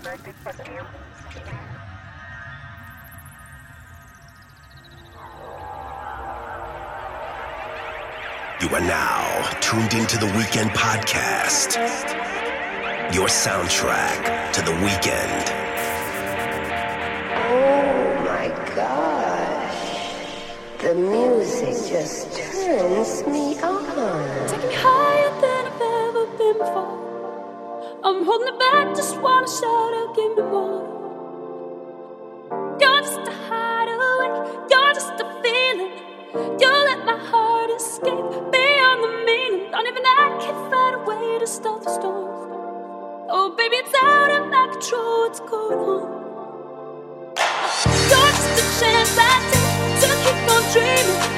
You are now tuned into the Weekend Podcast, your soundtrack to the weekend. Oh my gosh, the music just turns me on. holding it back, just wanna shout out, give me more. You're just a hideaway, you're just a feeling. You let my heart escape beyond the meaning. Don't even I can find a way to stop the storm. Oh, baby, it's out of my control, what's going on? You're just a chance I take to keep on dreaming.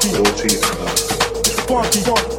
funky, funky, funky.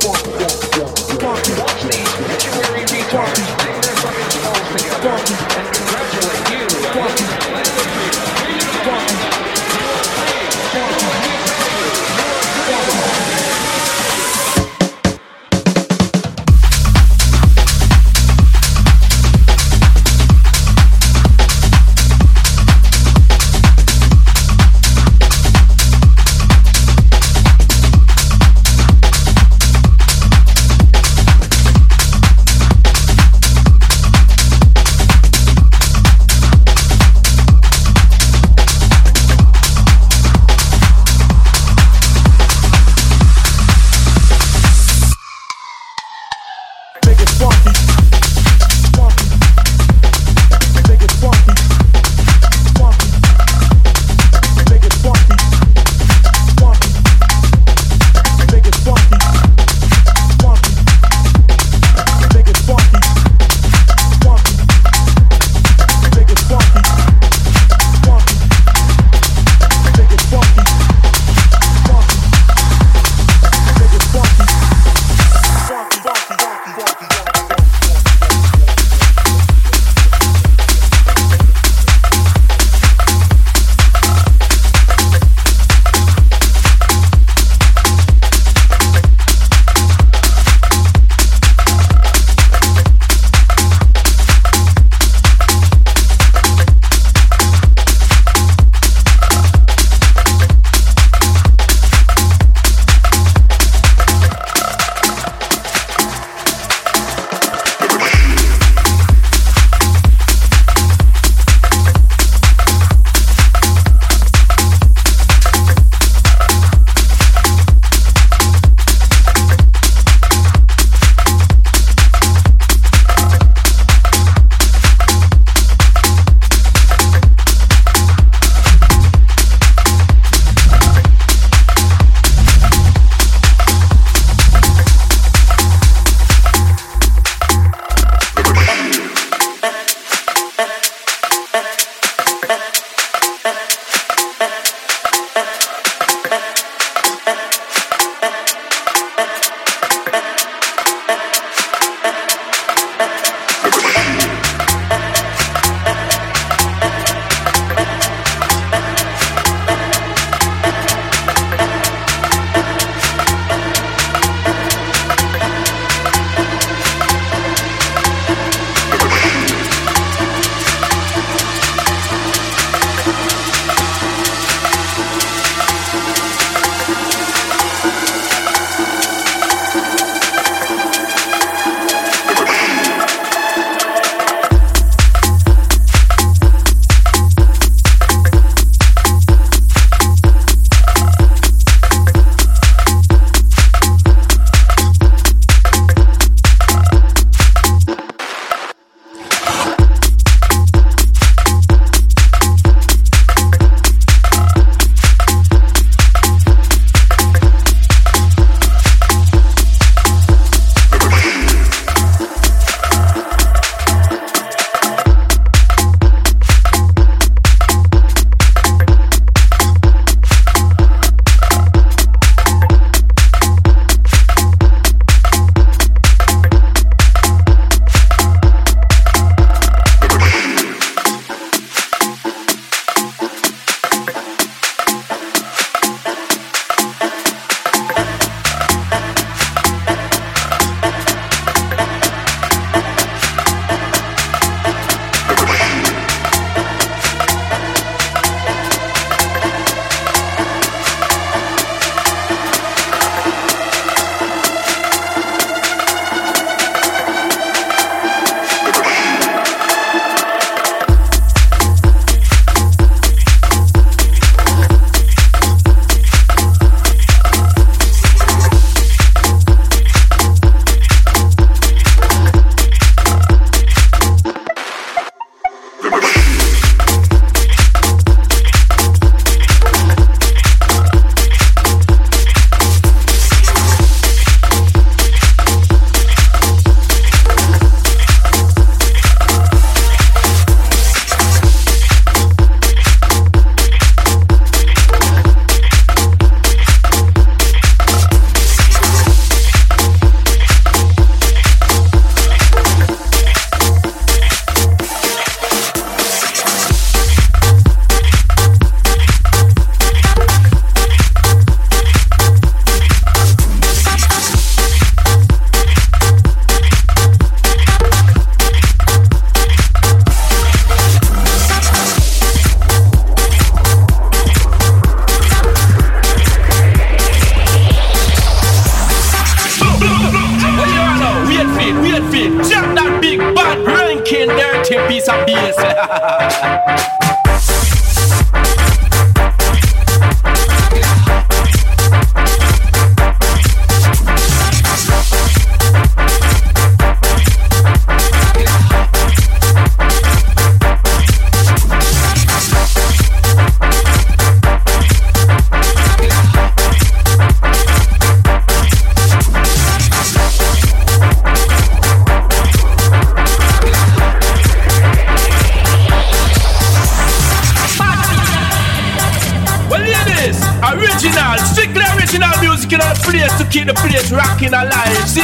Keep the place rocking alive. See?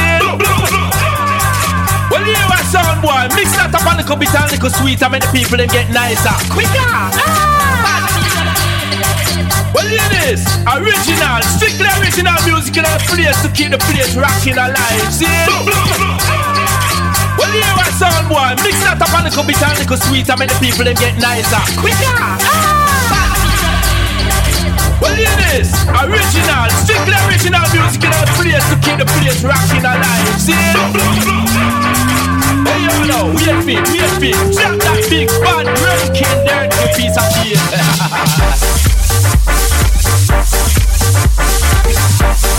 Well, you a sound boy, mix that up a little bit and little sweet, and the people them get nicer, quicker. Ah. Well, hear this, original, strictly original music in the place to keep the place rocking alive. See? Well, you a sound boy, mix that up a little bit and little sweet, and the people them get nicer, quicker. Ah. Well, hear this, original, strictly original music in our place to keep the place rocking alive. See? Hey, you know, wait me, wait me, drop that big bad ranking dirty piece of beer.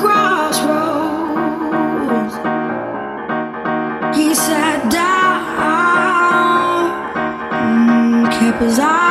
crossroads. He sat down, kept his eyes